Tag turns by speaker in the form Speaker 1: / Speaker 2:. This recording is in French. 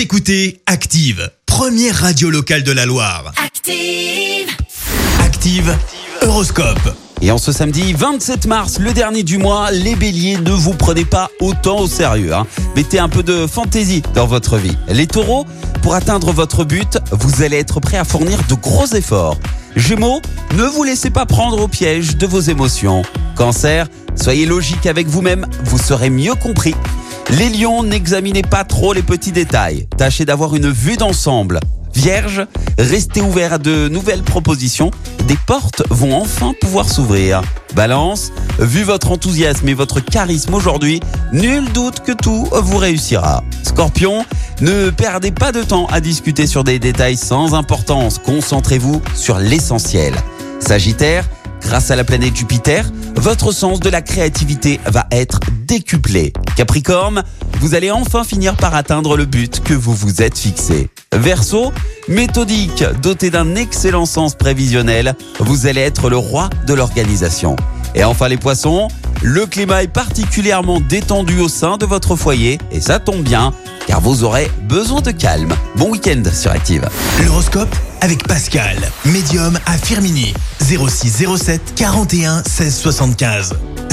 Speaker 1: Vous écoutez Active, première radio locale de la Loire.
Speaker 2: Active.
Speaker 1: Active, Horoscope.
Speaker 3: Et en ce samedi 27 mars, le dernier du mois, les béliers, ne vous prenez pas autant au sérieux. hein. Mettez un peu de fantaisie dans votre vie. Les taureaux, pour atteindre votre but, vous allez être prêt à fournir de gros efforts. Gémeaux, ne vous laissez pas prendre au piège de vos émotions. Cancer, soyez logique avec vous-même, vous serez mieux compris. Les lions, n'examinez pas trop les petits détails. Tâchez d'avoir une vue d'ensemble. Vierge, restez ouvert à de nouvelles propositions. Des portes vont enfin pouvoir s'ouvrir. Balance, vu votre enthousiasme et votre charisme aujourd'hui, nul doute que tout vous réussira. Scorpion, ne perdez pas de temps à discuter sur des détails sans importance. Concentrez-vous sur l'essentiel. Sagittaire, grâce à la planète Jupiter, votre sens de la créativité va être décuplé. Capricorne, vous allez enfin finir par atteindre le but que vous vous êtes fixé. Verseau, méthodique, doté d'un excellent sens prévisionnel, vous allez être le roi de l'organisation. Et enfin les poissons, le climat est particulièrement détendu au sein de votre foyer et ça tombe bien car vous aurez besoin de calme. Bon week-end sur Active.
Speaker 1: L'horoscope avec Pascal, médium à Firmini. 06 07 41 16 75.